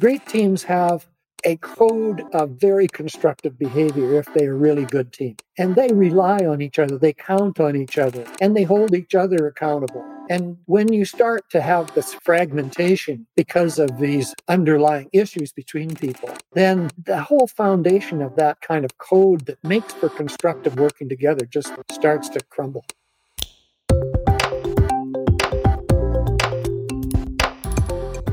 Great teams have a code of very constructive behavior if they are really good team. And they rely on each other, they count on each other, and they hold each other accountable. And when you start to have this fragmentation because of these underlying issues between people, then the whole foundation of that kind of code that makes for constructive working together just starts to crumble.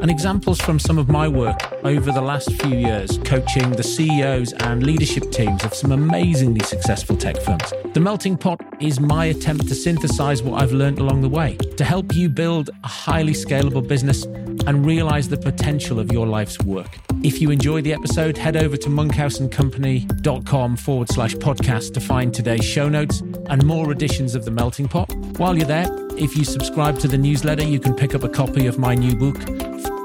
and examples from some of my work over the last few years coaching the CEOs and leadership teams of some amazingly successful tech firms. The Melting Pot is my attempt to synthesize what I've learned along the way to help you build a highly scalable business and realize the potential of your life's work. If you enjoy the episode, head over to monkhouseandcompany.com forward slash podcast to find today's show notes and more editions of The Melting Pot. While you're there, if you subscribe to the newsletter, you can pick up a copy of my new book,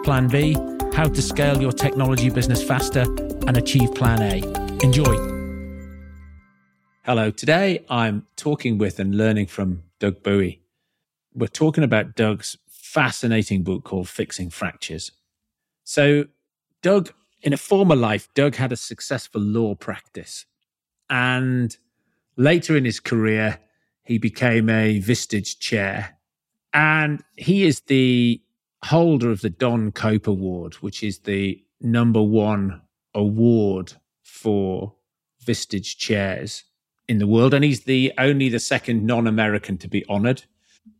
Plan B How to Scale Your Technology Business Faster and Achieve Plan A. Enjoy. Hello, today I'm talking with and learning from Doug Bouey. We're talking about Doug's fascinating book called Fixing Fractures. So, Doug, in a former life, Doug had a successful law practice. And later in his career, he became a Vistage chair. And he is the holder of the Don Cope Award, which is the number one award for Vistage chairs in the world. And he's the only the second non-American to be honored.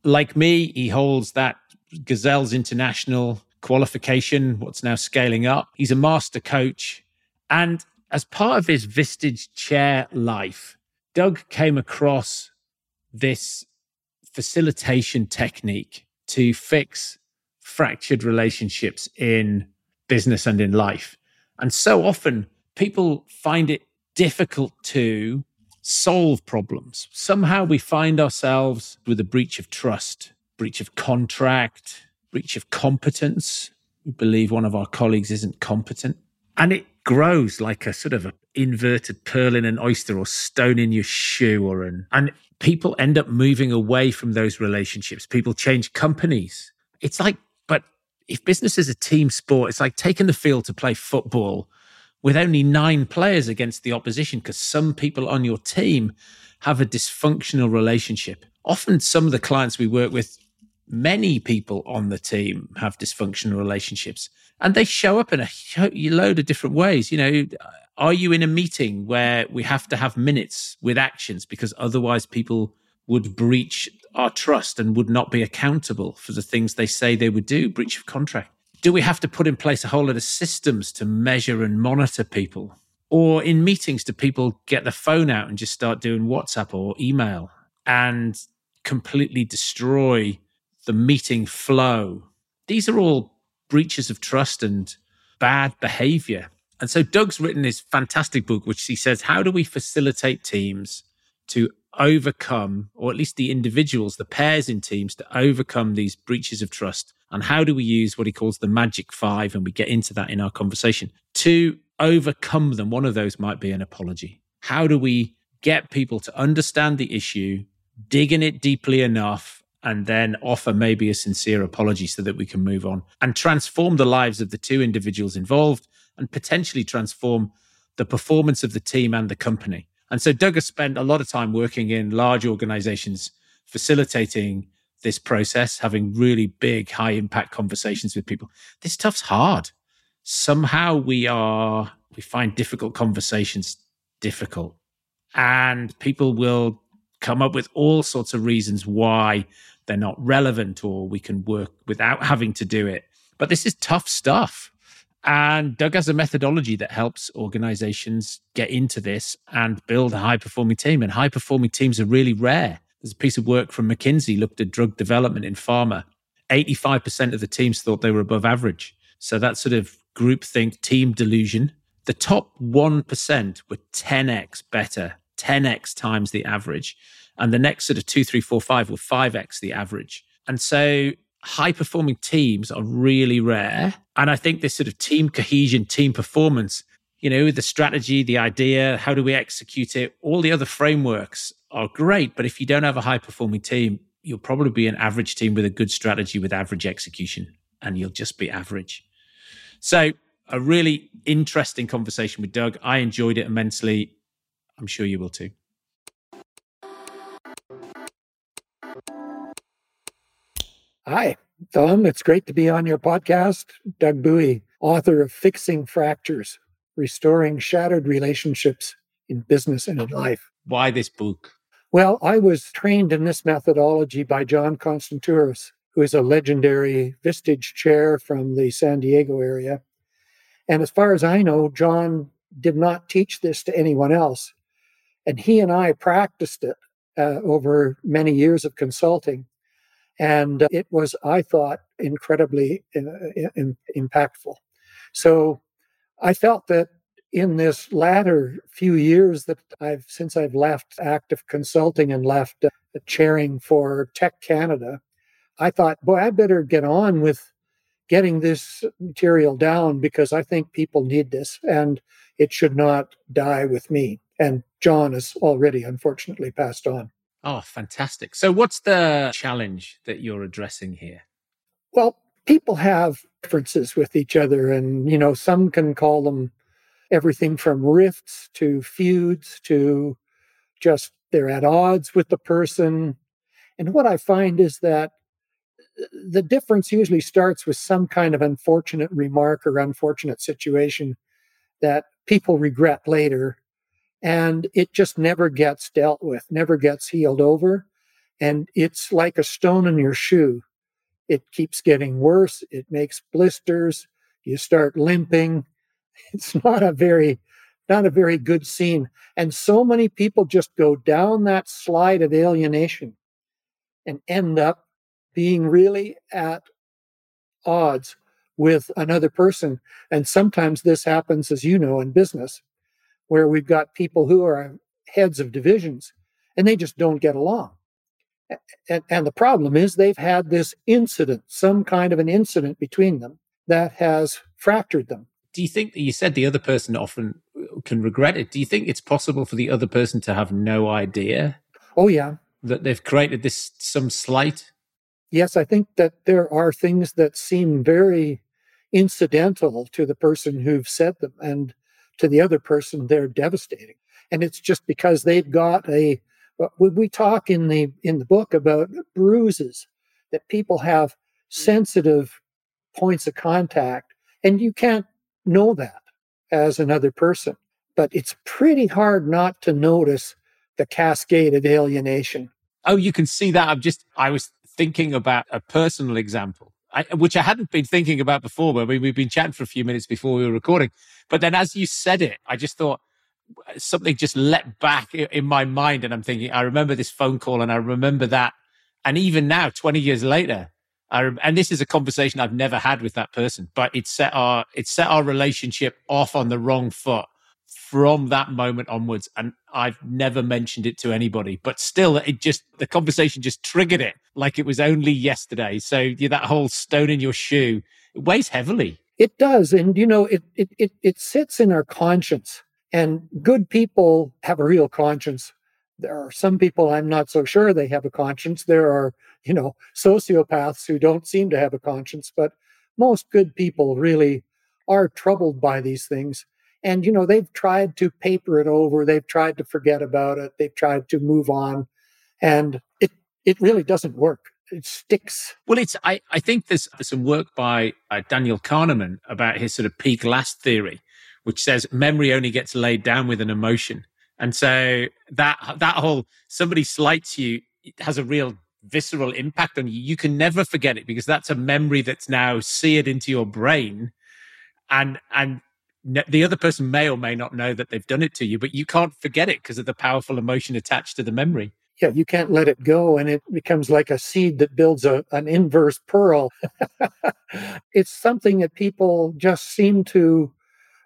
Like me, he holds that Gazelles International qualification, what's now scaling up. He's a master coach. And as part of his Vistage chair life, Doug came across this facilitation technique to fix fractured relationships in business and in life. And so often people find it difficult to solve problems. Somehow we find ourselves with a breach of trust, breach of contract, breach of competence. We believe one of our colleagues isn't competent. And it grows like a sort of an inverted pearl in an oyster or stone in your shoe or an and people end up moving away from those relationships. People change companies. It's like if business is a team sport, it's like taking the field to play football with only nine players against the opposition because some people on your team have a dysfunctional relationship. Often, some of the clients we work with, many people on the team have dysfunctional relationships and they show up in a load of different ways. You know, are you in a meeting where we have to have minutes with actions because otherwise people would breach our trust and would not be accountable for the things they say they would do, breach of contract? Do we have to put in place a whole lot of systems to measure and monitor people? Or in meetings, do people get the phone out and just start doing WhatsApp or email and completely destroy the meeting flow? These are all breaches of trust and bad behavior. And so Doug's written this fantastic book, which he says, How do we facilitate teams to overcome, or at least the individuals, the pairs in teams to overcome these breaches of trust? And how do we use what he calls the magic five? And we get into that in our conversation to overcome them. One of those might be an apology. How do we get people to understand the issue, dig in it deeply enough, and then offer maybe a sincere apology so that we can move on and transform the lives of the two individuals involved and potentially transform the performance of the team and the company. And so Doug has spent a lot of time working in large organizations, facilitating this process, having really big, high impact conversations with people. This stuff's hard. Somehow we are, we find difficult conversations difficult. And people will come up with all sorts of reasons why they're not relevant or we can work without having to do it. But this is tough stuff. And Doug has a methodology that helps organizations get into this and build a high performing team. And high performing teams are really rare. There's a piece of work from McKinsey looked at drug development in pharma. 85% of the teams thought they were above average. So that sort of groupthink team delusion. The top 1% were 10x better, 10x times the average. And the next sort of two, three, four, five were 5x the average. And so high performing teams are really rare. And I think this sort of team cohesion, team performance, you know, the strategy, the idea, how do we execute it, all the other frameworks are great. But if you don't have a high performing team, you'll probably be an average team with a good strategy with average execution, and you'll just be average. So, a really interesting conversation with Doug. I enjoyed it immensely. I'm sure you will too. Hi, Tom. It's great to be on your podcast. Doug Bouey, author of Fixing Fractures Restoring Shattered Relationships in Business and in Life. Why this book? Well, I was trained in this methodology by John Constantouros, who is a legendary Vistage chair from the San Diego area. And as far as I know, John did not teach this to anyone else. And he and I practiced it uh, over many years of consulting. And uh, it was, I thought, incredibly uh, in, impactful. So I felt that in this latter few years that I've since I've left active consulting and left uh, chairing for TEC Canada, I thought, boy, I better get on with getting this material down because I think people need this and it should not die with me. And John has already unfortunately passed on. Oh, fantastic. So, what's the challenge that you're addressing here? Well, people have differences with each other, and, you know, some can call them everything from rifts to feuds to just they're at odds with the person. And what I find is that uh, the difference usually starts with some kind of unfortunate remark or unfortunate situation that people regret later. And it just never gets dealt with, never gets healed over. And it's like a stone in your shoe. It keeps getting worse. It makes blisters. You start limping. It's not a very, not a very good scene. And so many people just go down that slide of alienation and end up being really at odds with another person. And sometimes this happens, as you know, in business, where we've got people who are heads of divisions and they just don't get along. And, and, the problem is they've had this incident, some kind of an incident between them that has fractured them. Do you think that you said the other person often uh, can regret it? Do you think it's possible for the other person to have no idea? Oh, yeah. That they've created this some slight yes, I think that there are things that seem very incidental to the person who've said them, and to the other person, they're devastating. And it's just because they've got a. We talk in the in the book about bruises that people have sensitive points of contact, and you can't know that as another person. But it's pretty hard not to notice the cascade of alienation. Oh, you can see that. I'm just, I was thinking about a personal example, I, which I hadn't been thinking about before. But we, we've been chatting for a few minutes before we were recording. But then as you said it, I just thought uh, something just leapt back in my mind. And I'm thinking, I remember this phone call and I remember that. And even now, 20 years later, I, and this is a conversation I've never had with that person, but it set our it set our relationship off on the wrong foot from that moment onwards. And I've never mentioned it to anybody, but still, it just, the conversation just triggered it like it was only yesterday. So yeah, that whole stone in your shoe, it weighs heavily. It does. And, you know, it, it, it, it sits in our conscience. And good people have a real conscience. There are some people I'm not so sure they have a conscience. There are, you know, sociopaths who don't seem to have a conscience, but most good people really are troubled by these things. And, you know, they've tried to paper it over. They've tried to forget about it. They've tried to move on. And it, it really doesn't work. It sticks. Well, it's, I, I think there's, there's some work by uh, Daniel Kahneman about his sort of peak last theory, which says memory only gets laid down with an emotion. And so that, that whole somebody slights you has a real visceral impact on you. You can never forget it because that's a memory that's now seared into your brain. And, and the other person may or may not know that they've done it to you, but you can't forget it because of the powerful emotion attached to the memory. Yeah, you can't let it go, and it becomes like a seed that builds a, an inverse pearl. it's something that people just seem to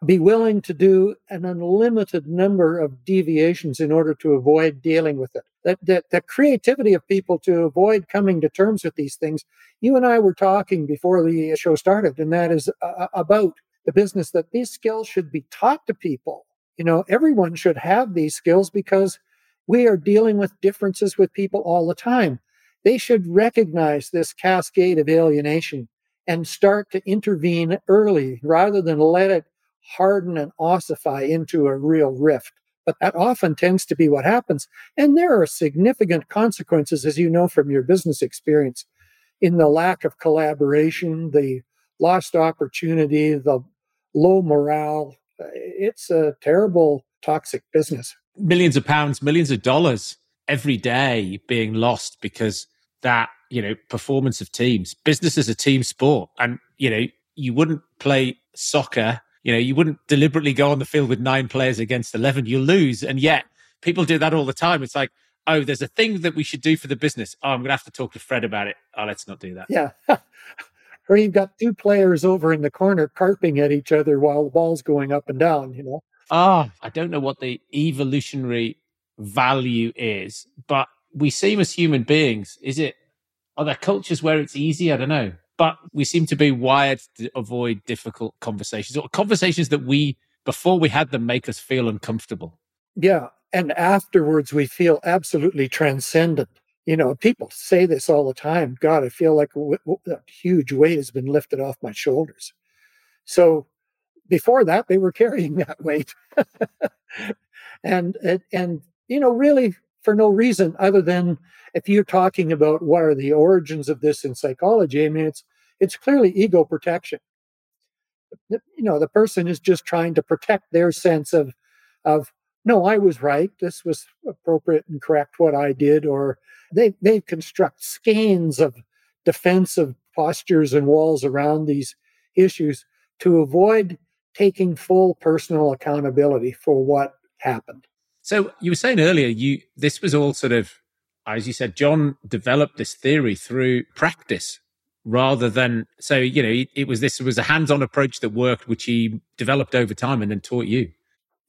be willing to do an unlimited number of deviations in order to avoid dealing with it. That, that the creativity of people to avoid coming to terms with these things. You and I were talking before the show started, and that is uh, about the business that these skills should be taught to people. You know, everyone should have these skills because we are dealing with differences with people all the time. They should recognize this cascade of alienation and start to intervene early rather than let it harden and ossify into a real rift. But that often tends to be what happens. And there are significant consequences, as you know from your business experience, in the lack of collaboration, the lost opportunity, the low morale. Uh, it's a terrible, toxic business. Millions of pounds, millions of dollars every day being lost because that, you know, performance of teams. Business is a team sport. And, you know, you wouldn't play soccer you know, you wouldn't deliberately go on the field with nine players against 11. You'll lose. And yet people do that all the time. It's like, oh, there's a thing that we should do for the business. Oh, I'm going to have to talk to Fred about it. Oh, let's not do that. Yeah. or you've got two players over in the corner carping at each other while the ball's going up and down, you know? Ah, oh, I don't know what the evolutionary value is, but we seem as human beings. Is it, are there cultures where it's easy? I don't know but we seem to be wired to avoid difficult conversations or conversations that we before we had them make us feel uncomfortable yeah and afterwards we feel absolutely transcendent you know people say this all the time god i feel like a huge weight has been lifted off my shoulders so before that they were carrying that weight and and you know really for no reason other than if you're talking about what are the origins of this in psychology, I mean, it's it's clearly ego protection. You know, the person is just trying to protect their sense of of no, I was right. This was appropriate and correct what I did, or they they construct skeins of defensive postures and walls around these issues to avoid taking full personal accountability for what happened. So you were saying earlier, you this was all sort of, as you said, John developed this theory through practice rather than so you know it, was this was a hands-on approach that worked, which he developed over time and then taught you.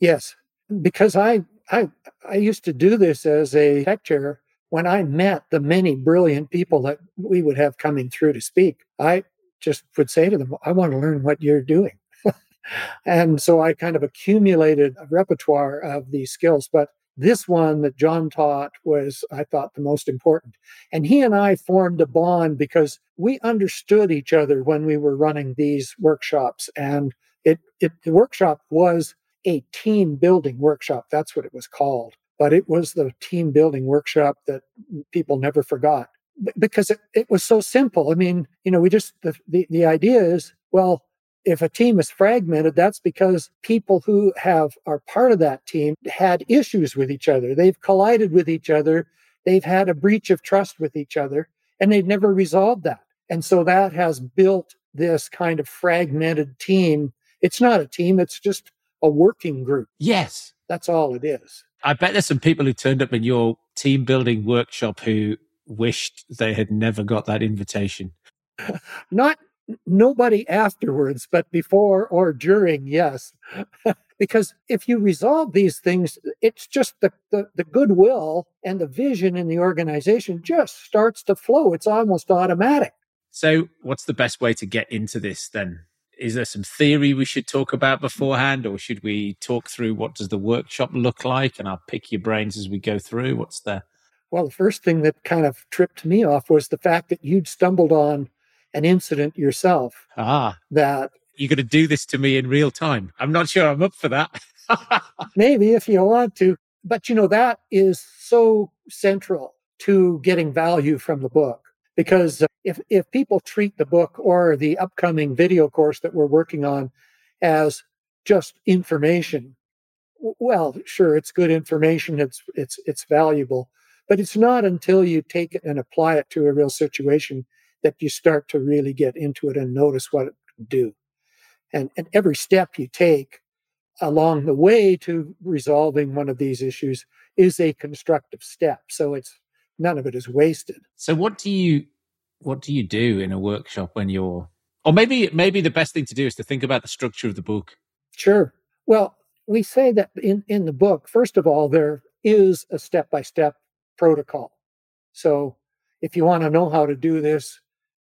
Yes, because I I I used to do this as a chair when I met the many brilliant people that we would have coming through to speak. I just would say to them, I want to learn what you're doing and so I kind of accumulated a repertoire of these skills. But this one that John taught was, I thought, the most important. And he and I formed a bond because we understood each other when we were running these workshops. And it, it the workshop was a team building workshop. That's what it was called. But it was the team building workshop that people never forgot because it, it was so simple. I mean, you know, we just, the, the, the idea is, well, if a team is fragmented, that's because people who have are part of that team had issues with each other. They've collided with each other. They've had a breach of trust with each other, and they've never resolved that. And so that has built this kind of fragmented team. It's not a team, it's just a working group. Yes. That's all it is. I bet there's some people who turned up in your team building workshop who wished they had never got that invitation. Not nobody afterwards, but before or during, yes. because if you resolve these things, it's just the, the, the, goodwill and the vision in the organization just starts to flow. It's almost automatic. So, what's the best way to get into this then? Is there some theory we should talk about beforehand, or should we talk through what does the workshop look like? And I'll pick your brains as we go through. What's the well, the first thing that kind of tripped me off was the fact that you'd stumbled on an incident yourself. Ah. That you're going to do this to me in real time. I'm not sure I'm up for that. maybe if you want to. But you know, that is so central to getting value from the book. Because uh, if, if people treat the book or the upcoming video course that we're working on as just information, well, sure, it's good information, it's it's it's valuable, but it's not until you take it and apply it to a real situation that you start to really get into it and notice what it can do. And, and every step you take along the way to resolving one of these issues is a constructive step. So it's none of it is wasted. So what do you what do you do in a workshop when you're or maybe maybe the best thing to do is to think about the structure of the book. Sure. Well, we say that in, in the book, first of all, there is a step by step protocol. So if you want to know how to do this,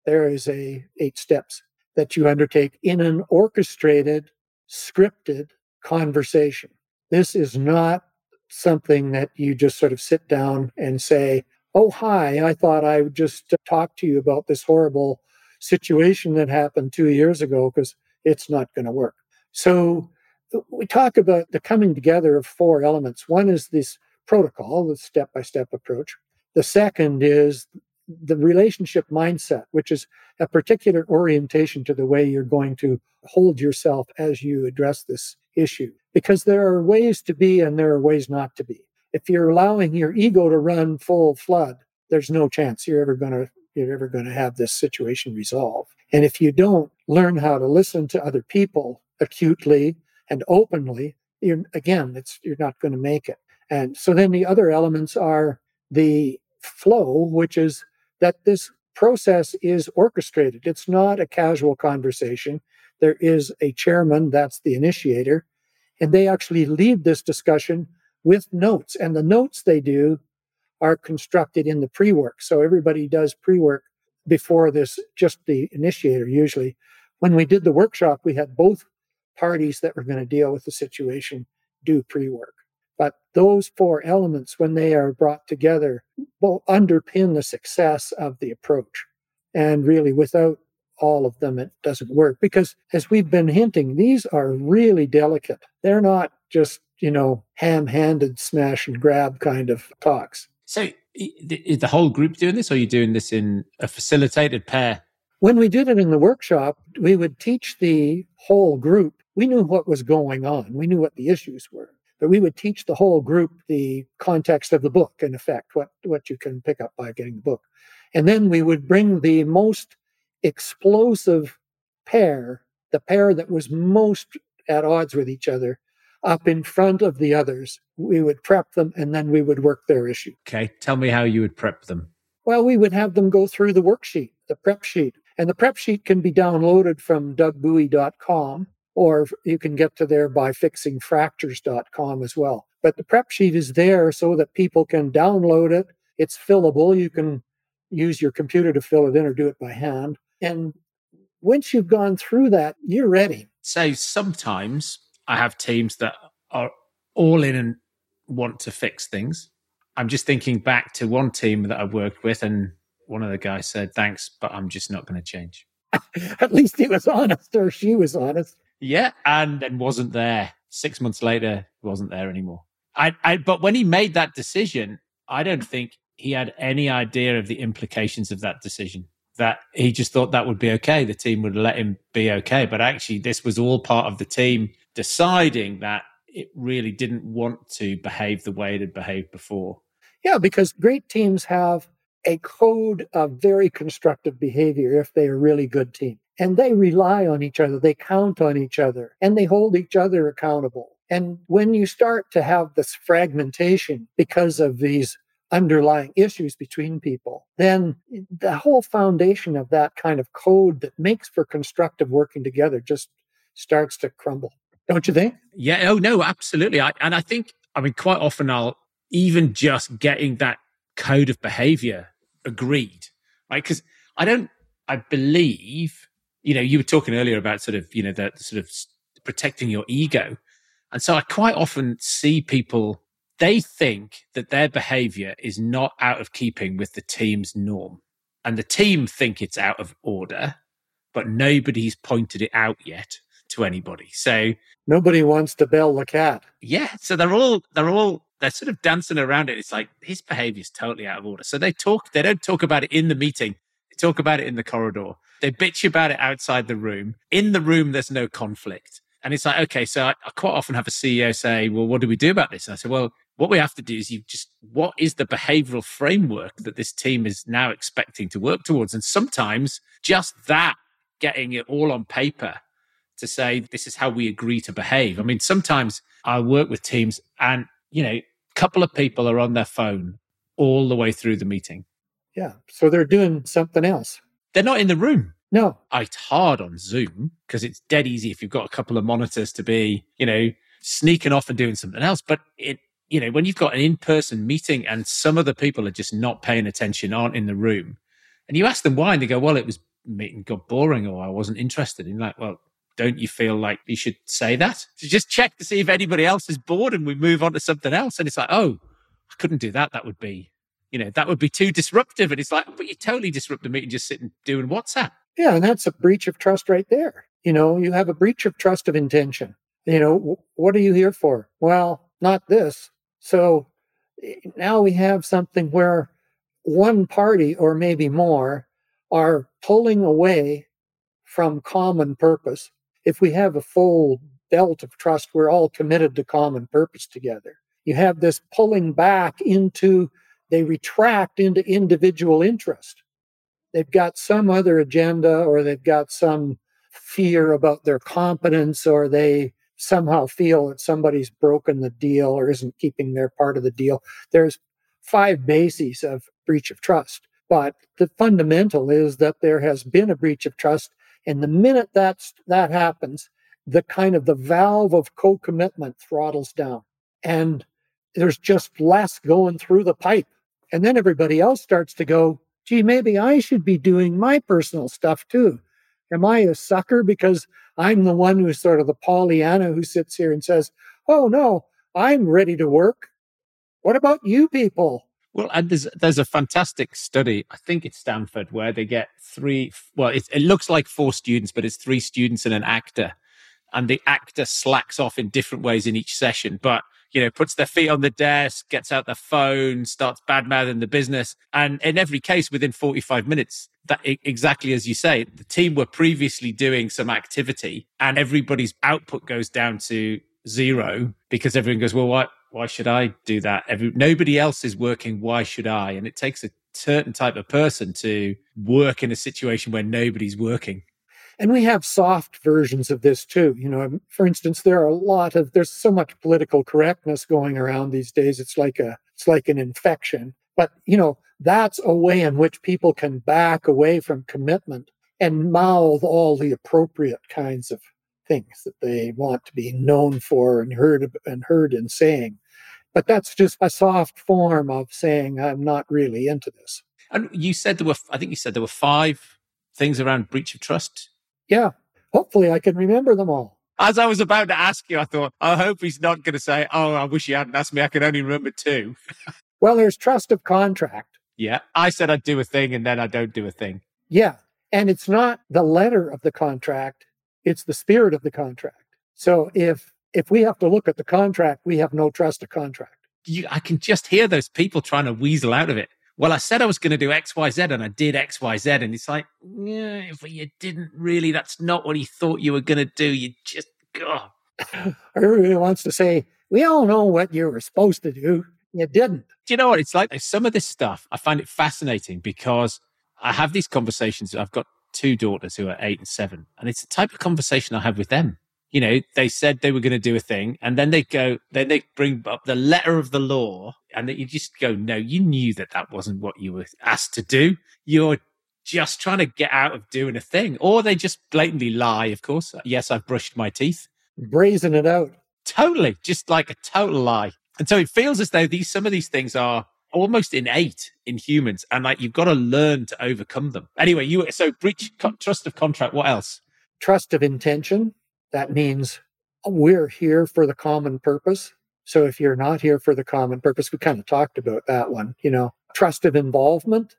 there is a eight steps that you undertake in an orchestrated, scripted conversation. This is not something that you just sort of sit down and say, Oh, hi, I thought I would just uh, talk to you about this horrible situation that happened two years ago because it's not going to work. So uh, we talk about the coming together of four elements. One is this protocol, the step by step approach. The second is the relationship mindset, which is a particular orientation to the way you're going to hold yourself as you address this issue. Because there are ways to be and there are ways not to be. If you're allowing your ego to run full flood, there's no chance you're ever going to you're ever going to have this situation resolved. And if you don't learn how to listen to other people acutely and openly, you're again, it's you're not going to make it. And so then the other elements are the flow, which is that this process is orchestrated. It's not a casual conversation. There is a chairman, that's the initiator, and they actually lead this discussion with notes. And the notes they do are constructed in the pre work. So everybody does pre work before this, just the initiator usually. When we did the workshop, we had both parties that were going to deal with the situation do pre work. But those four elements, when they are brought together, will underpin the success of the approach. And really, without all of them, it doesn't work. Because as we've been hinting, these are really delicate. They're not just, you know, ham handed smash and grab kind of talks. So is the whole group doing this, or are you doing this in a facilitated pair? When we did it in the workshop, we would teach the whole group. We knew what was going on, we knew what the issues were but we would teach the whole group the context of the book in effect what what you can pick up by getting the book and then we would bring the most explosive pair the pair that was most at odds with each other up in front of the others we would prep them and then we would work their issue okay tell me how you would prep them well we would have them go through the worksheet the prep sheet and the prep sheet can be downloaded from dougbouey.com or you can get to there by fixingfractures.com as well. But the prep sheet is there so that people can download it. It's fillable. You can use your computer to fill it in or do it by hand. And once you've gone through that, you're ready. So sometimes I have teams that are all in and want to fix things. I'm just thinking back to one team that I worked with, and one of the guys said, Thanks, but I'm just not going to change. At least he was honest, or she was honest. Yeah, and then wasn't there. Six months later, wasn't there anymore. I, I, but when he made that decision, I don't think he had any idea of the implications of that decision. That he just thought that would be okay. The team would let him be okay. But actually, this was all part of the team deciding that it really didn't want to behave the way it had behaved before. Yeah, because great teams have a code of very constructive behavior if they are really good teams and they rely on each other, they count on each other, and they hold each other accountable. And when you start to have this fragmentation because of these underlying issues between people, then the whole foundation of that kind of code that makes for constructive working together just starts to crumble. Don't you think? Yeah. Oh, no, absolutely. I, and I think, I mean, quite often I'll even just getting that code of behavior agreed, right? Because I don't, I believe you know, you were talking earlier about sort of, you know, the, sort of protecting your ego. And so I quite often see people, they think that their behavior is not out of keeping with the team's norm. And the team think it's out of order, but nobody's pointed it out yet to anybody. So nobody wants to bell the cat. Yeah. So they're all, they're all, they're sort of dancing around it. It's like his behavior is totally out of order. So they talk, they don't talk about it in the meeting. They talk about it in the corridor. They bitch about it outside the room. In the room, there's no conflict. And it's like, okay, so I, I quite often have a CEO say, well, what do we do about this? And I say, well, what we have to do is you just, what is the behavioral framework that this team is now expecting to work towards? And sometimes just that, getting it all on paper to say, this is how we agree to behave. I mean, sometimes I work with teams and, you know, a couple of people are on their phone all the way through the meeting. Yeah. So they're doing something else. They're not in the room. No. It's hard on Zoom because it's dead easy if you've got a couple of monitors to be, you know, sneaking off and doing something else. But it, you know, when you've got an in person meeting and some of the people are just not paying attention, aren't in the room, and you ask them why, and they go, well, it was meeting got boring or I wasn't interested. And like, well, don't you feel like you should say that? To just check to see if anybody else is bored and we move on to something else. And it's like, oh, I couldn't do that. That would be, you know, that would be too disruptive. And it's like, but you totally disrupt the meeting just sitting doing WhatsApp. Yeah, and that's a breach of trust right there. You know, you have a breach of trust of intention. You know, what are you here for? Well, not this. So eh, now we have something where one party or maybe more are pulling away from common purpose. If we have a full belt of trust, we're all committed to common purpose together. You have this pulling back into, they retract into individual interest. They've got some other agenda or they've got some fear about their competence or they somehow feel that somebody's broken the deal or isn't keeping their part of the deal. There's five bases of breach of trust. But the fundamental is that there has been a breach of trust. And the minute that's, that happens, the kind of the valve of co-commitment throttles down. And there's just less going through the pipe. And then everybody else starts to go, gee, maybe I should be doing my personal stuff too. Am I a sucker because I'm the one who's sort of the Pollyanna who sits here and says, oh no, I'm ready to work. What about you people? Well, and there's there's a fantastic study. I think it's Stanford where they get three. Well, it, it looks like four students, but it's three students and an actor, and the actor slacks off in different ways in each session. But you know, puts their feet on the desk, gets out their phone, starts bad mouthing the business, and in every case, within 45 minutes, that exactly as you say, the team were previously doing some activity, and everybody's output goes down to zero because everyone goes, well, what? Why should I do that? Every, nobody else is working. Why should I? And it takes a certain type of person to work in a situation where nobody's working. And we have soft versions of this too. You know, um, for instance, there are a lot of there's so much political correctness going around these days. It's like a it's like an infection. But you know, that's a way in which people can back away from commitment and mouth all the appropriate kinds of things that they want to be known for and heard and heard in saying. But that's just a soft form of saying I'm not really into this. And you said there were, I think you said there were five things around breach of trust. Yeah. Hopefully I can remember them all. As I was about to ask you, I thought, I hope he's not going to say, Oh, I wish you hadn't asked me. I can only remember two. well, there's trust of contract. Yeah. I said I'd do a thing and then I don't do a thing. Yeah. And it's not the letter of the contract, it's the spirit of the contract. So if if we have to look at the contract, we have no trust of contract. You, I can just hear those people trying to weasel out of it. Well, I said I was going to do X, Y, Z, and I did X, Y, Z, and it's like, yeah, but you didn't really. That's not what he thought you were going to do. You just, God. Everybody wants to say, we all know what you were supposed to do. You didn't. Do you know what it's like? Some of this stuff, I find it fascinating because I have these conversations. I've got two daughters who are eight and seven, and it's the type of conversation I have with them you know, they said they were going to do a thing and then they go, then they bring up the letter of the law and that you just go, no, you knew that that wasn't what you were asked to do. You're just trying to get out of doing a thing. Or they just blatantly lie, of course. Yes, I've brushed my teeth. Brazen it out. Totally. Just like a total lie. And so it feels as though these, some of these things are almost innate in humans and like you've got to learn to overcome them. Anyway, you, so breach, trust of contract. What else? Trust of intention that means we're here for the common purpose. So if you're not here for the common purpose, we kind of talked about that one, you know, trust of involvement.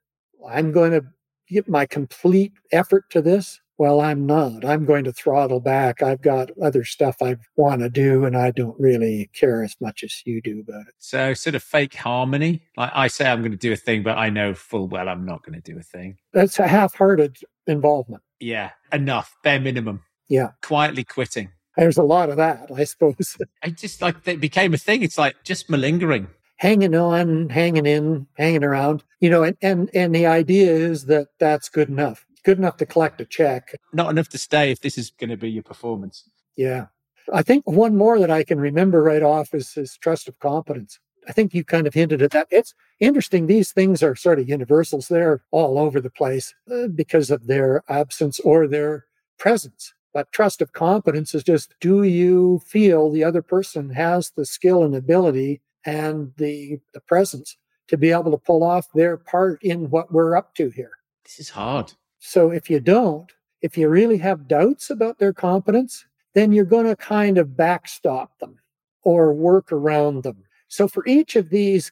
I'm going to give my complete effort to this. Well, I'm not. I'm going to throttle back. I've got other stuff I want to do, and I don't really care as much as you do about it. So, sort of fake harmony. Like I say, I'm going to do a thing, but I know full well I'm not going to do a thing. That's a half hearted involvement. Yeah, enough, bare minimum. Yeah. Quietly quitting. There's a lot of that, I suppose. I just like it became a thing. It's like just malingering. Hanging on, hanging in, hanging around, you know, and, and, and the idea is that that's good enough. Good enough to collect a check. Not enough to stay if this is going to be your performance. Yeah. I think one more that I can remember right off is, is trust of competence. I think you kind of hinted at that. It's interesting. These things are sort of universals. They're all over the place uh, because of their absence or their presence. But trust of competence is just do you feel the other person has the skill and ability and the, the presence to be able to pull off their part in what we're up to here? This is hard. So if you don't, if you really have doubts about their competence, then you're going to kind of backstop them or work around them. So for each of these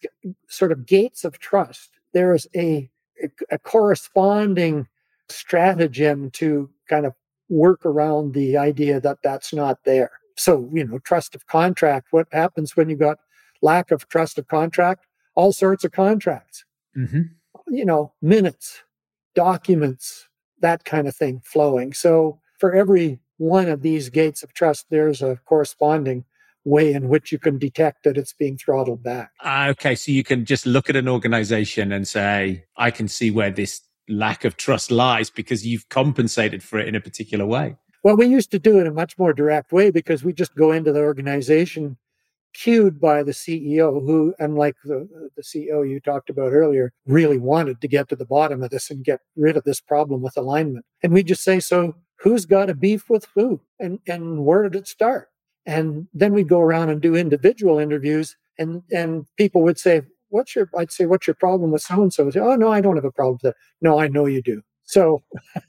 sort of gates of trust, there's a, a corresponding stratagem to kind of work around the idea that that's not there. So, you know, trust of contract, what happens when you got lack of trust of contract? All sorts of contracts. Mm-hmm. You know, minutes, documents, that kind of thing flowing. So, for every one of these gates of trust, there's a corresponding way in which you can detect that it's being throttled back. Uh, okay, so you can just look at an organization and say, I can see where this lack of trust lies because you've compensated for it in a particular way. Well, we used to do it in a much more direct way because we just go into the organization cued by the CEO, who, unlike the, the CEO you talked about earlier, really wanted to get to the bottom of this and get rid of this problem with alignment. And we just say, so who's got a beef with who? And, and where did it start? And then we'd go around and do individual interviews and, and people would say, what's your, I'd say, what's your problem with so and so? Oh, no, I don't have a problem with that. No, I know you do. So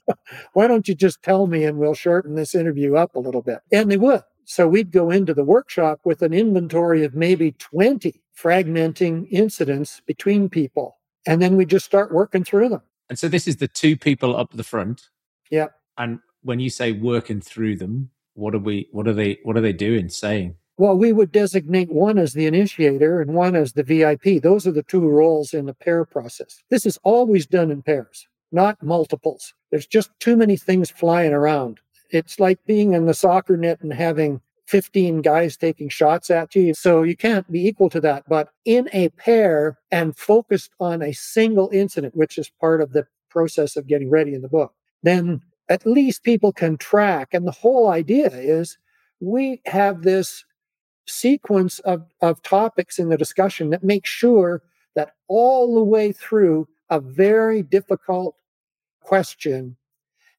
why don't you just tell me and we'll shorten this interview up a little bit? And they would. So we'd go into the workshop with an inventory of maybe 20 fragmenting incidents between people. And then we just start working through them. And so this is the two people up the front. Yeah. And when you say working through them, what are we what are they what are they doing, saying? Well, we would designate one as the initiator and one as the VIP. Those are the two roles in the pair process. This is always done in pairs, not multiples. There's just too many things flying around. It's like being in the soccer net and having 15 guys taking shots at you. So you can't be equal to that. But in a pair and focused on a single incident, which is part of the process of getting ready in the book, then at least people can track. And the whole idea is we have this sequence of, of topics in the discussion that make sure that all the way through a very difficult question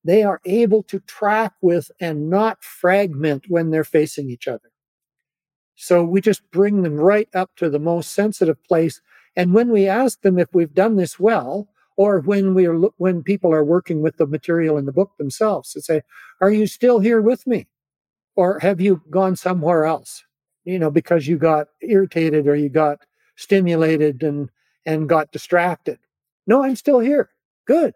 they are able to track with and not fragment when they're facing each other. So we just bring them right up to the most sensitive place. And when we ask them if we've done this well, or when we are when people are working with the material in the book themselves, to say, "Are you still here with me, or have you gone somewhere else?" You know, because you got irritated or you got stimulated and and got distracted. No, I'm still here. Good.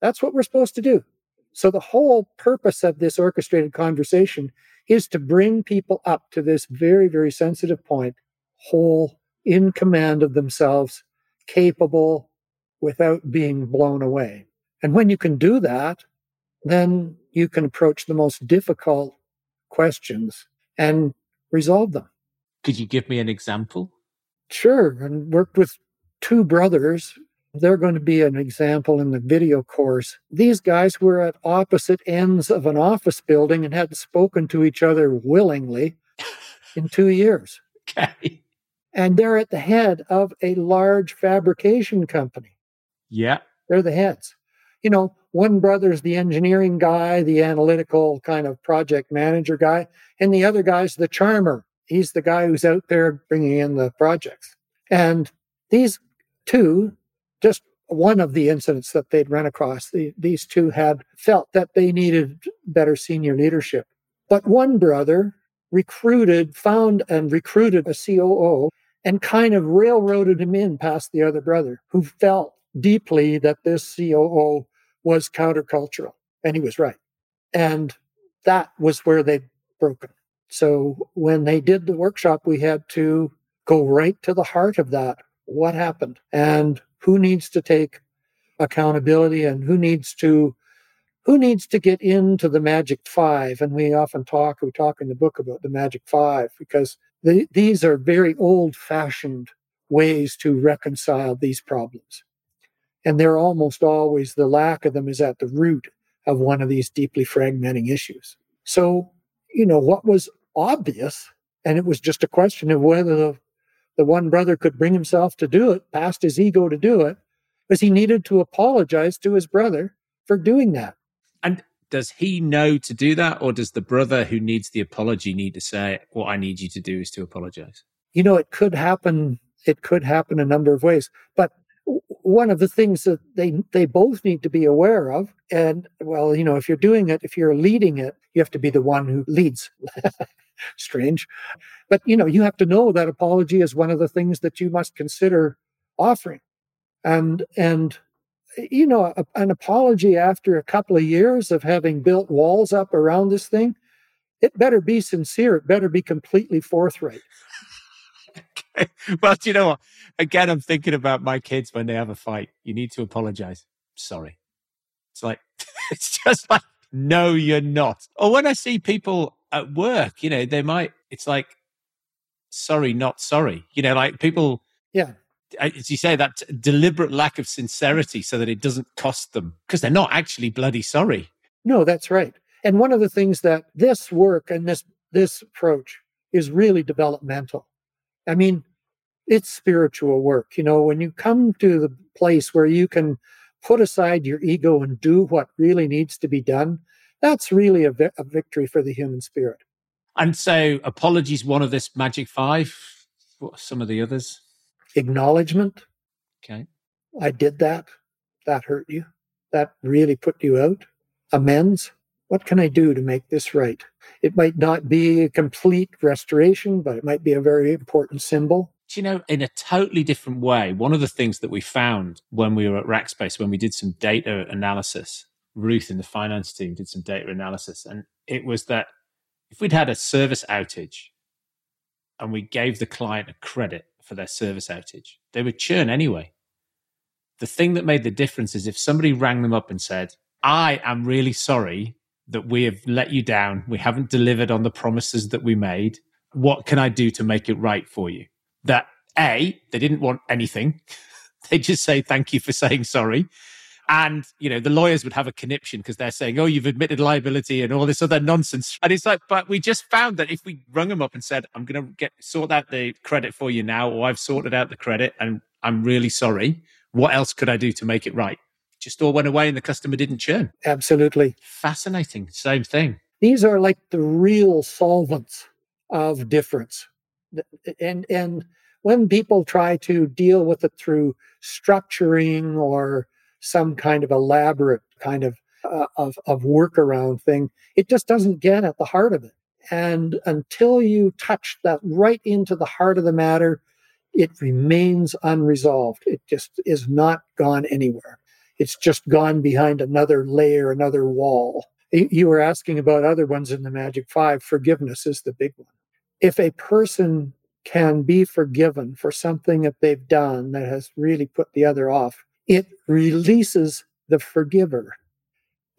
That's what we're supposed to do. So the whole purpose of this orchestrated conversation is to bring people up to this very, very sensitive point, whole, in command of themselves, capable without being blown away. And when you can do that, then you can approach the most difficult questions and resolve them. Could you give me an example? Sure. And worked with two brothers they're going to be an example in the video course. These guys were at opposite ends of an office building and hadn't spoken to each other willingly in two years. Okay. And they're at the head of a large fabrication company. Yeah. They're the heads. You know, one brother's the engineering guy, the analytical kind of project manager guy, and the other guy's the charmer. He's the guy who's out there bringing in the projects. And these two just one of the incidents that they'd run across. The, these two had felt that they needed better senior leadership. But one brother recruited, found and recruited a COO and kind of railroaded him in past the other brother who felt deeply that this COO was countercultural. And he was right. And that was where they'd broken. So when they did the workshop, we had to go right to the heart of that. What happened? And who needs to take accountability and who needs to who needs to get into the magic five and we often talk we talk in the book about the magic five because the, these are very old fashioned ways to reconcile these problems and they're almost always the lack of them is at the root of one of these deeply fragmenting issues so you know what was obvious and it was just a question of whether the the one brother could bring himself to do it, past his ego to do it, because he needed to apologize to his brother for doing that. And does he know to do that, or does the brother who needs the apology need to say, "What I need you to do is to apologize"? You know, it could happen. It could happen a number of ways, but one of the things that they they both need to be aware of and well you know if you're doing it if you're leading it you have to be the one who leads. Strange. But you know you have to know that apology is one of the things that you must consider offering. And and you know a, an apology after a couple of years of having built walls up around this thing it better be sincere. It better be completely forthright. well do you know what again, I'm thinking about my kids when they have a fight. You need to apologize. Sorry. It's like, it's just like, no, you're not. Or when I see people at work, you know, they might, it's like, sorry, not sorry. You know, like people, yeah, as you say, that deliberate lack of sincerity so that it doesn't cost them because they're not actually bloody sorry. No, that's right. And one of the things that this work and this this approach is really developmental. I mean, it's spiritual work. You know, when you come to the place where you can put aside your ego and do what really needs to be done, that's really a, vi- a victory for the human spirit. And so, apologies, one of this magic five. What are some of the others? Acknowledgement. Okay. I did that. That hurt you. That really put you out. Amends. What can I do to make this right? It might not be a complete restoration, but it might be a very important symbol you know, in a totally different way, one of the things that we found when we were at Rackspace, when we did some data analysis, Ruth in the finance team did some data analysis, and it was that if we'd had a service outage and we gave the client a credit for their service outage, they would churn anyway. The thing that made the difference is if somebody rang them up and said, I am really sorry that we have let you down. We haven't delivered on the promises that we made. What can I do to make it right for you? that A, they didn't want anything. they just say, thank you for saying sorry. And, you know, the lawyers would have a conniption because they're saying, oh, you've admitted liability and all this other nonsense. And it's like, but we just found that if we rung them up and said, I'm going to get sort out the credit for you now, or I've sorted out the credit and I'm really sorry. What else could I do to make it right? Just all went away and the customer didn't churn. Absolutely. Fascinating. Same thing. These are like the real solvents of difference and and when people try to deal with it through structuring or some kind of elaborate kind of uh, of of workaround thing, it just doesn't get at the heart of it. And until you touch that right into the heart of the matter, it remains unresolved. It just is not gone anywhere. It's just gone behind another layer, another wall. You were asking about other ones in the Magic Five. Forgiveness is the big one if a person can be forgiven for something that they've done that has really put the other off, it releases the forgiver.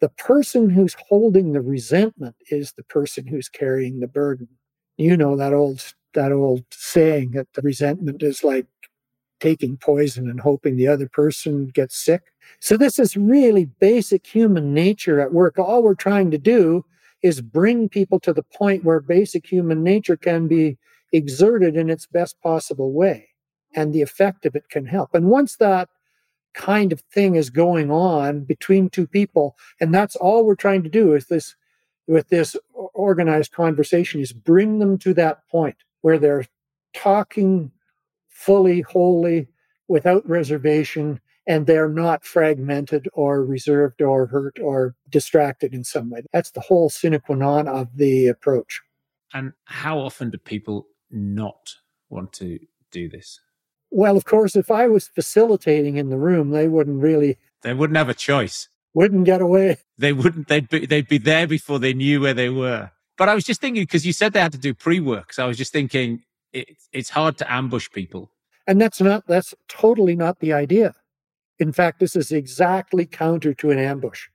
The person who's holding the resentment is the person who's carrying the burden. You know that old that old saying that the resentment is like taking poison and hoping the other person gets sick. So this is really basic human nature at work. All we're trying to do is bring people to the point where basic human nature can be exerted in its best possible way and the effect of it can help. And once that kind of thing is going on between two people, and that's all we're trying to do is this with this organized conversation is bring them to that point where they're talking fully, wholly, without reservation, and they're not fragmented or reserved or hurt or distracted in some way. That's the whole sine qua non of the approach. And how often do people not want to do this? Well, of course, if I was facilitating in the room, they wouldn't really. They wouldn't have a choice. Wouldn't get away. They wouldn't. They'd be. They'd be there before they knew where they were. But I was just thinking because you said they had to do pre-work, so I was just thinking it, it's hard to ambush people. And that's not. That's totally not the idea. In fact, this is exactly counter to an ambush.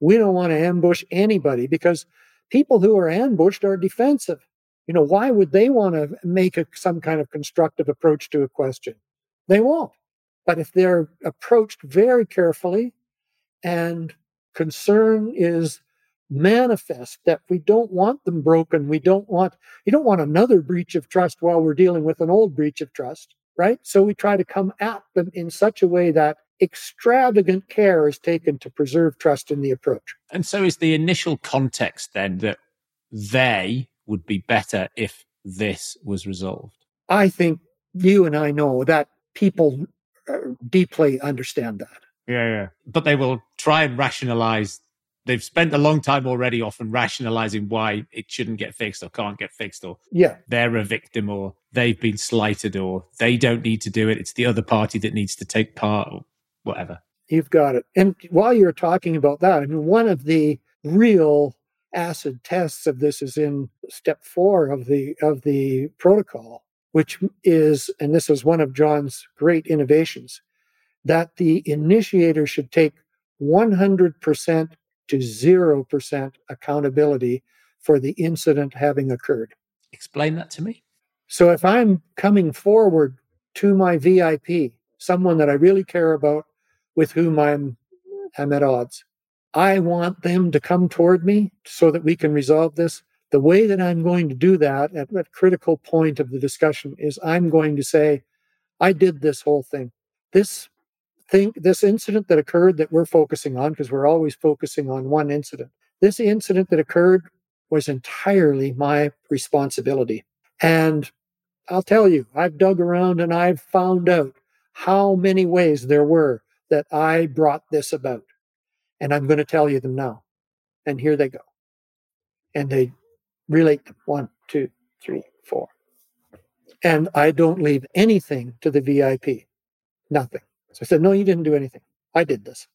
We don't want to ambush anybody because people who are ambushed are defensive. You know, why would they want to make a, some kind of constructive approach to a question? They won't. But if they're approached very carefully and concern is manifest that we don't want them broken. We don't want, you don't want another breach of trust while we're dealing with an old breach of trust, right? So we try to come at them in such a way that extravagant care is taken to preserve trust in the approach. And so is the initial context then that they would be better if this was resolved? I think you and I know that people uh, deeply understand that. Yeah, yeah. But they will try and rationalize. They've spent a long time already often rationalizing why it shouldn't get fixed or can't get fixed or yeah. they're a victim or they've been slighted or they don't need to do it. It's the other party that needs to take part or whatever. You've got it. And while you're talking about that, I mean, one of the real acid tests of this is in step four of the of the protocol, which is, and this is one of John's great innovations, that the initiator should take 100% to 0% accountability for the incident having occurred. Explain that to me. So if I'm coming forward to my VIP, someone that I really care about, with whom I'm I'm at odds, I want them to come toward me so that we can resolve this. The way that I'm going to do that at a critical point of the discussion is I'm going to say, I did this whole thing. This thing, this incident that occurred that we're focusing on, because we're always focusing on one incident. This incident that occurred was entirely my responsibility. And I'll tell you, I've dug around and I've found out how many ways there were that I brought this about. And I'm going to tell you them now. And here they go. And they relate them one, two, three, four. And I don't leave anything to the VIP. Nothing. So I said, No, you didn't do anything. I did this.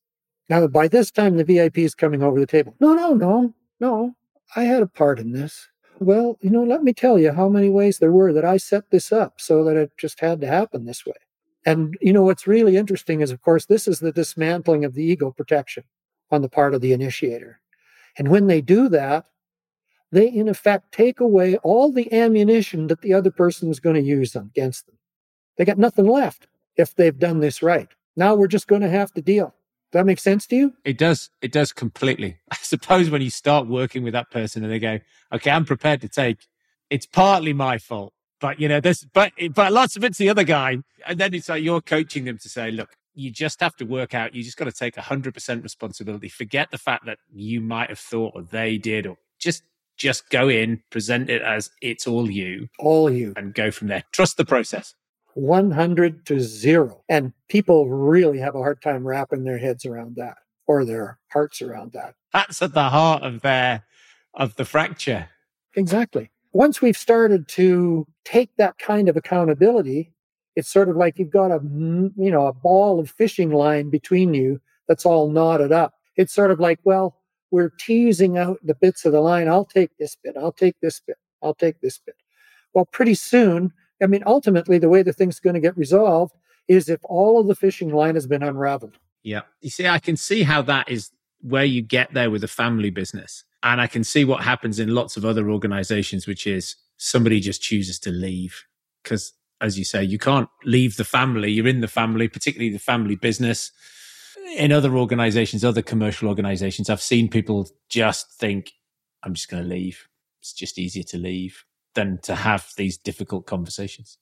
Now, by this time, the VIP is coming over the table. No, no, no, no. I had a part in this. Well, you know, let me tell you how many ways there were that I set this up so that it just had to happen this way. And, you know, what's really interesting is, of course, this is the dismantling of the ego protection on the part of the initiator. And when they do that, they in effect take away all the ammunition that the other person is going to use against them. They got nothing left if they've done this right. Now we're just going to have to deal. Does that make sense to you? It does. It does completely. I suppose when you start working with that person and they go, okay, I'm prepared to take, it's partly my fault, but you know, this, but, but lots of it's the other guy. And then it's like you're coaching them to say, look, you just have to work out. You just got to take 100% responsibility. Forget the fact that you might have thought or they did, or just just go in, present it as it's all you, all you, and go from there. Trust the process. 100 to zero. And people really have a hard time wrapping their heads around that or their hearts around that. That's at the heart of their of the fracture. Exactly. Once we've started to take that kind of accountability, it's sort of like you've got a you know a ball of fishing line between you that's all knotted up. It's sort of like, well, we're teasing out the bits of the line. I'll take this bit. I'll take this bit. I'll take this bit. Well, pretty soon I mean, ultimately, the way the thing's going to get resolved is if all of the fishing line has been unraveled. Yeah. You see, I can see how that is where you get there with a family business. And I can see what happens in lots of other organizations, which is somebody just chooses to leave. Because, as you say, you can't leave the family. You're in the family, particularly the family business. In other organizations, other commercial organizations, I've seen people just think, I'm just going to leave. It's just easier to leave than to have these difficult conversations.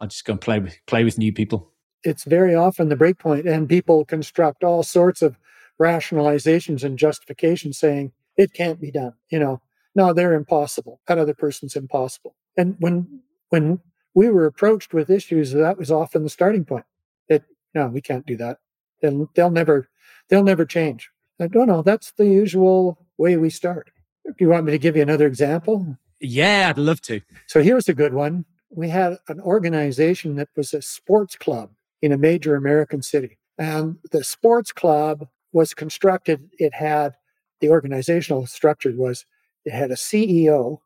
I just go and play with play with new people. It's very often the breakpoint, and people construct all sorts of rationalizations and justifications, saying it can't be done. You know, no, they're impossible. That other person's impossible. And when when we were approached with issues, that was often the starting point. That no, we can't do that. They'll, they'll never they'll never change. I don't know. That's the usual way we start. Do you want me to give you another example? Yeah, I'd love to. So here's a good one. We had an organization that was a sports club in a major American city. And the sports club was constructed, it had the organizational structure was it had a CEO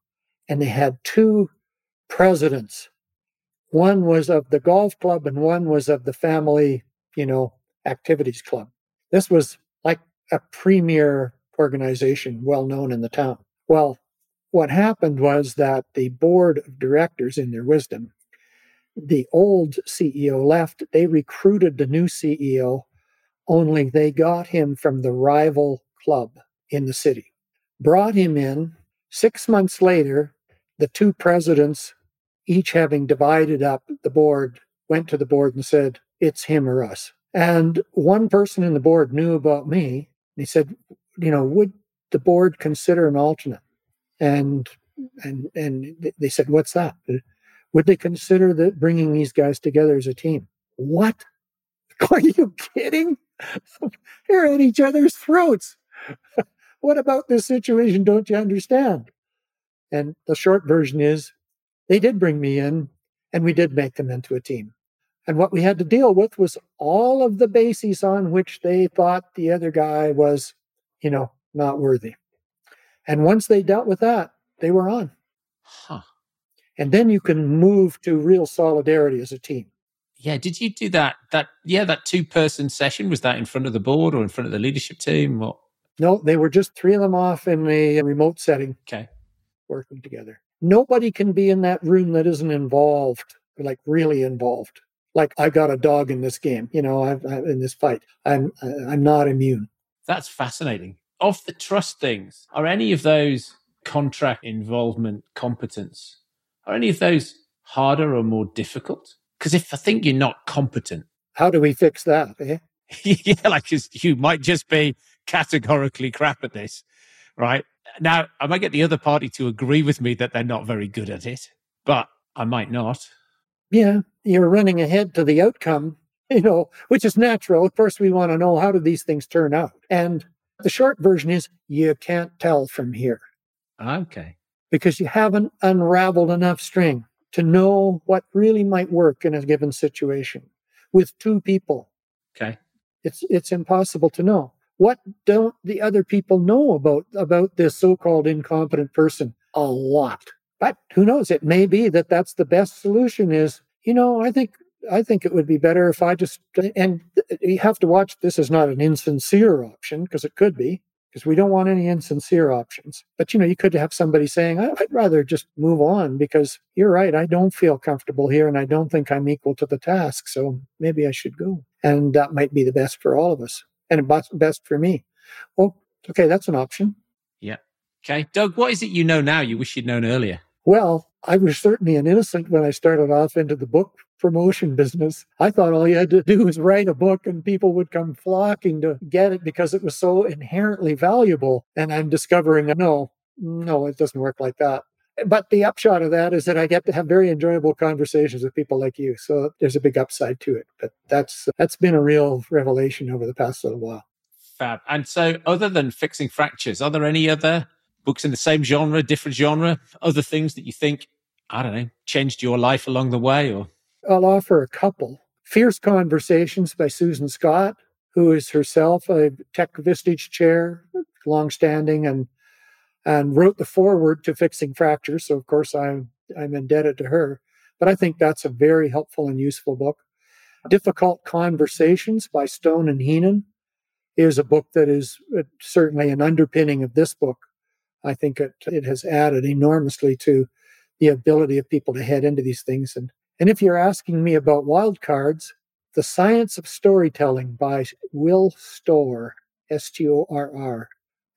and they had two presidents. One was of the golf club and one was of the family, you know, activities club. This was like a premier organization, well known in the town. Well, what happened was that the board of directors, in their wisdom, the old CEO left. They recruited the new CEO, only they got him from the rival club in the city. brought him in. Six months later, the two presidents, each having divided up the board, went to the board and said, It's him or us. And one person in the board knew about me. He said, You know, would the board consider an alternate? And and and they said, "What's that? Would they consider that bringing these guys together as a team?" What? Are you kidding? They're at each other's throats. what about this situation? Don't you understand? And the short version is, they did bring me in, and we did make them into a team. And what we had to deal with was all of the bases on which they thought the other guy was, you know, not worthy. And once they dealt with that, they were on. Huh. And then you can move to real solidarity as a team. Yeah, did you do that? That yeah, that two person session was that in front of the board or in front of the leadership team? What? No, they were just three of them off in a remote setting. Okay. Working together. Nobody can be in that room that isn't involved, like really involved. Like I got a dog in this game, you know, I'm, I'm in this fight. I'm I'm not immune. That's fascinating. Of the trust things, are any of those contract involvement competence, are any of those harder or more difficult? Because if I think you're not competent, how do we fix that? Eh? yeah, like you might just be categorically crap at this, right? Now, I might get the other party to agree with me that they're not very good at it, but I might not. Yeah, you're running ahead to the outcome, you know, which is natural. First, we want to know how do these things turn out? And the short version is you can't tell from here. Okay. Because you haven't unraveled enough string to know what really might work in a given situation with two people. Okay. It's it's impossible to know. What don't the other people know about about this so-called incompetent person? A lot. But who knows? It may be that that's the best solution is, you know, I think I think it would be better if I just and you have to watch this is not an insincere option because it could be because we don't want any insincere options. But you know, you could have somebody saying, I'd rather just move on because you're right, I don't feel comfortable here and I don't think I'm equal to the task. So maybe I should go. And that might be the best for all of us and best for me. Well, okay, that's an option. Yeah. Okay. Doug, what is it you know now you wish you'd known earlier? Well, I was certainly an innocent when I started off into the book promotion business. I thought all you had to do was write a book and people would come flocking to get it because it was so inherently valuable. And I'm discovering no, no, it doesn't work like that. But the upshot of that is that I get to have very enjoyable conversations with people like you. So there's a big upside to it. But that's that's been a real revelation over the past little while. Fab. And so other than fixing fractures, are there any other books in the same genre, different genre, other things that you think, I don't know, changed your life along the way or I'll offer a couple. Fierce Conversations by Susan Scott, who is herself a TEC Vistage chair, longstanding, and and wrote the foreword to Fixing Fractures. So of course I'm I'm indebted to her. But I think that's a very helpful and useful book. Difficult Conversations by Stone and Heenan is a book that is uh, certainly an underpinning of this book. I think it, it has added enormously to the ability of people to head into these things and and if you're asking me about wildcards, The Science of Storytelling by Will Storr, S T O R R.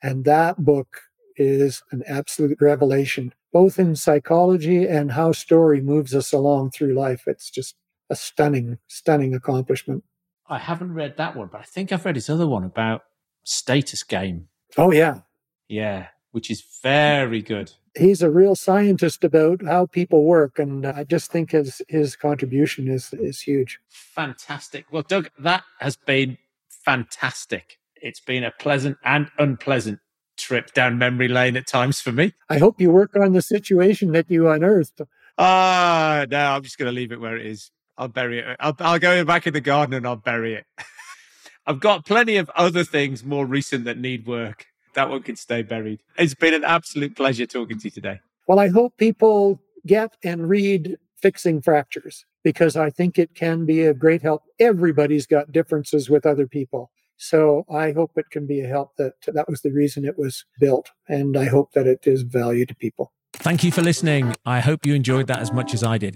And that book is an absolute revelation, both in psychology and how story moves us along through life. It's just a stunning, stunning accomplishment. I haven't read that one, but I think I've read his other one about status game. Oh, yeah. Yeah, which is very good he's a real scientist about how people work, and I just think his his contribution is is huge. Fantastic. Well, Doug, that has been fantastic. It's been a pleasant and unpleasant trip down memory lane at times for me. I hope you work on the situation that you unearthed. Ah, uh, no, I'm just going to leave it where it is. I'll bury it. I'll, I'll go back in the garden and I'll bury it. I've got plenty of other things more recent that need work that one can stay buried. It's been an absolute pleasure talking to you today. Well, I hope people get and read Fixing Fractures because I think it can be a great help. Everybody's got differences with other people. So I hope it can be a help that that was the reason it was built. And I hope that it is value to people. Thank you for listening. I hope you enjoyed that as much as I did.